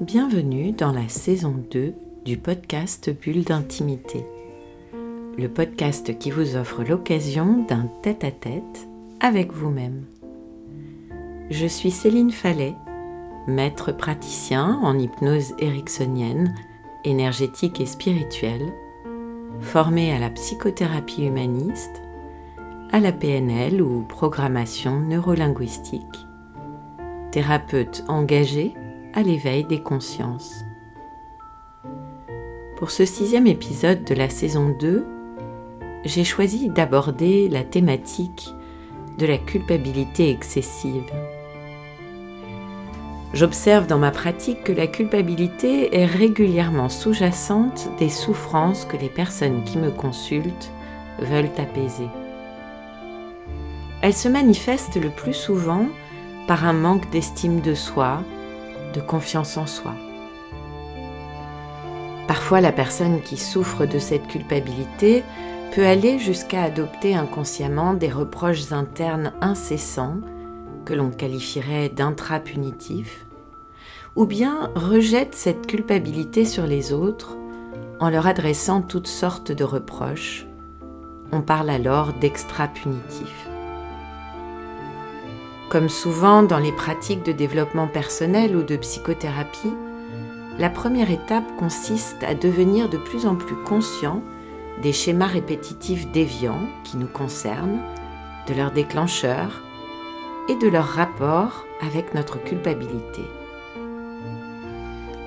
Bienvenue dans la saison 2 du podcast Bulle d'intimité. Le podcast qui vous offre l'occasion d'un tête-à-tête avec vous-même. Je suis Céline Fallet, maître praticien en hypnose ericksonienne, énergétique et spirituelle, formée à la psychothérapie humaniste, à la PNL ou programmation neurolinguistique, thérapeute engagé l'éveil des consciences. Pour ce sixième épisode de la saison 2, j'ai choisi d'aborder la thématique de la culpabilité excessive. J'observe dans ma pratique que la culpabilité est régulièrement sous-jacente des souffrances que les personnes qui me consultent veulent apaiser. Elle se manifeste le plus souvent par un manque d'estime de soi, confiance en soi. Parfois, la personne qui souffre de cette culpabilité peut aller jusqu'à adopter inconsciemment des reproches internes incessants que l'on qualifierait d'intrapunitifs, ou bien rejette cette culpabilité sur les autres en leur adressant toutes sortes de reproches. On parle alors d'extra-punitifs. Comme souvent dans les pratiques de développement personnel ou de psychothérapie, la première étape consiste à devenir de plus en plus conscient des schémas répétitifs déviants qui nous concernent, de leurs déclencheurs et de leur rapport avec notre culpabilité.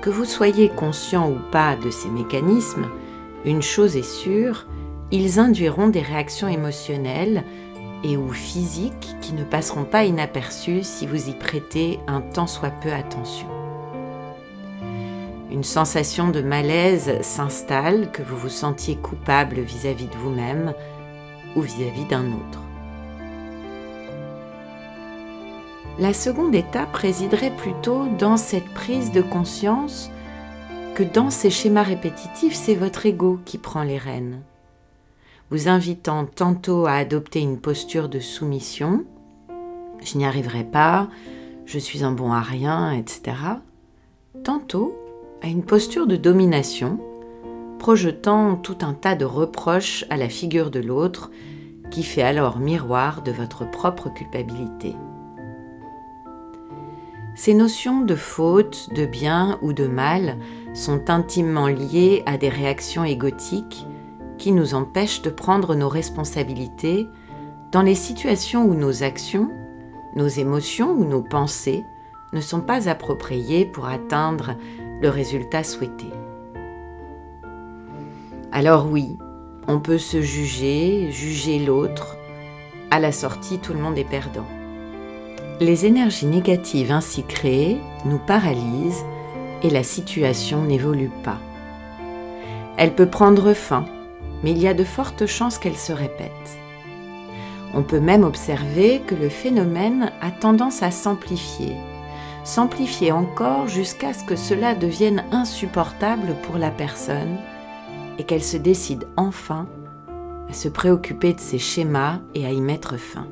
Que vous soyez conscient ou pas de ces mécanismes, une chose est sûre, ils induiront des réactions émotionnelles et ou physiques qui ne passeront pas inaperçues si vous y prêtez un tant soit peu attention. Une sensation de malaise s'installe, que vous vous sentiez coupable vis-à-vis de vous-même ou vis-à-vis d'un autre. La seconde étape résiderait plutôt dans cette prise de conscience que dans ces schémas répétitifs, c'est votre ego qui prend les rênes vous invitant tantôt à adopter une posture de soumission, je n'y arriverai pas, je suis un bon à rien, etc. Tantôt à une posture de domination, projetant tout un tas de reproches à la figure de l'autre, qui fait alors miroir de votre propre culpabilité. Ces notions de faute, de bien ou de mal sont intimement liées à des réactions égotiques qui nous empêche de prendre nos responsabilités dans les situations où nos actions, nos émotions ou nos pensées ne sont pas appropriées pour atteindre le résultat souhaité. Alors oui, on peut se juger, juger l'autre. À la sortie, tout le monde est perdant. Les énergies négatives ainsi créées nous paralysent et la situation n'évolue pas. Elle peut prendre fin mais il y a de fortes chances qu'elle se répète. On peut même observer que le phénomène a tendance à s'amplifier, s'amplifier encore jusqu'à ce que cela devienne insupportable pour la personne et qu'elle se décide enfin à se préoccuper de ses schémas et à y mettre fin.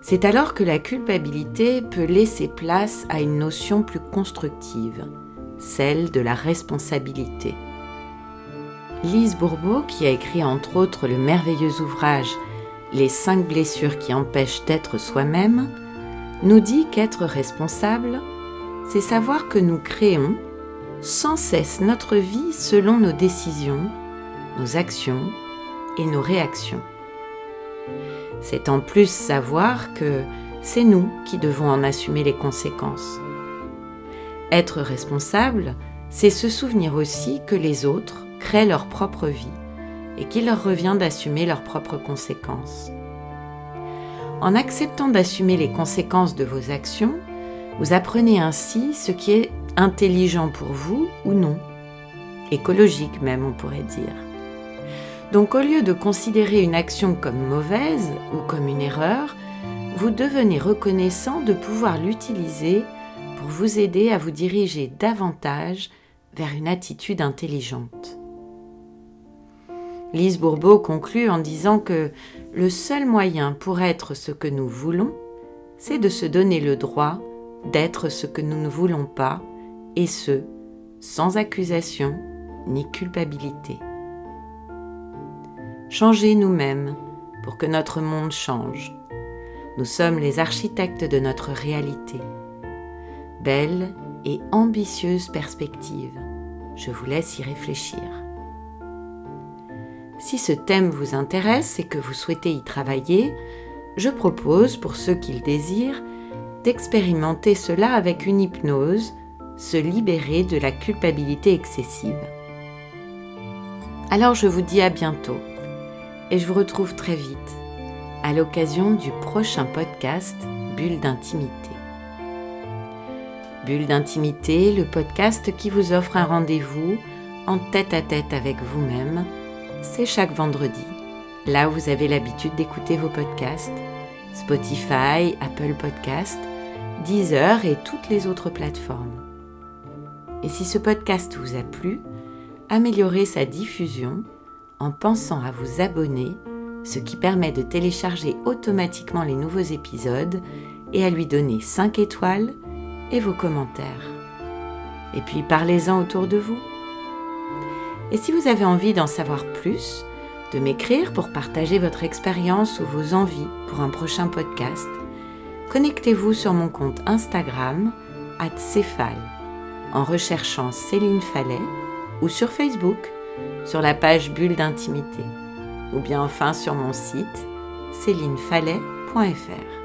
C'est alors que la culpabilité peut laisser place à une notion plus constructive, celle de la responsabilité. Lise Bourbeau, qui a écrit entre autres le merveilleux ouvrage Les cinq blessures qui empêchent d'être soi-même, nous dit qu'être responsable, c'est savoir que nous créons sans cesse notre vie selon nos décisions, nos actions et nos réactions. C'est en plus savoir que c'est nous qui devons en assumer les conséquences. Être responsable, c'est se souvenir aussi que les autres créent leur propre vie et qu'il leur revient d'assumer leurs propres conséquences. En acceptant d'assumer les conséquences de vos actions, vous apprenez ainsi ce qui est intelligent pour vous ou non, écologique même on pourrait dire. Donc au lieu de considérer une action comme mauvaise ou comme une erreur, vous devenez reconnaissant de pouvoir l'utiliser pour vous aider à vous diriger davantage vers une attitude intelligente. Lise Bourbeau conclut en disant que le seul moyen pour être ce que nous voulons, c'est de se donner le droit d'être ce que nous ne voulons pas, et ce, sans accusation ni culpabilité. Changer nous-mêmes pour que notre monde change. Nous sommes les architectes de notre réalité. Belle et ambitieuse perspective. Je vous laisse y réfléchir. Si ce thème vous intéresse et que vous souhaitez y travailler, je propose, pour ceux qui le désirent, d'expérimenter cela avec une hypnose, se libérer de la culpabilité excessive. Alors je vous dis à bientôt et je vous retrouve très vite à l'occasion du prochain podcast Bulle d'intimité. Bulle d'intimité, le podcast qui vous offre un rendez-vous en tête à tête avec vous-même, c'est chaque vendredi, là où vous avez l'habitude d'écouter vos podcasts, Spotify, Apple Podcast, Deezer et toutes les autres plateformes. Et si ce podcast vous a plu, améliorez sa diffusion en pensant à vous abonner, ce qui permet de télécharger automatiquement les nouveaux épisodes et à lui donner 5 étoiles et vos commentaires. Et puis parlez-en autour de vous. Et si vous avez envie d'en savoir plus, de m'écrire pour partager votre expérience ou vos envies pour un prochain podcast, connectez-vous sur mon compte Instagram, @céphale, en recherchant Céline Fallet, ou sur Facebook, sur la page Bulle d'intimité, ou bien enfin sur mon site célinefallet.fr.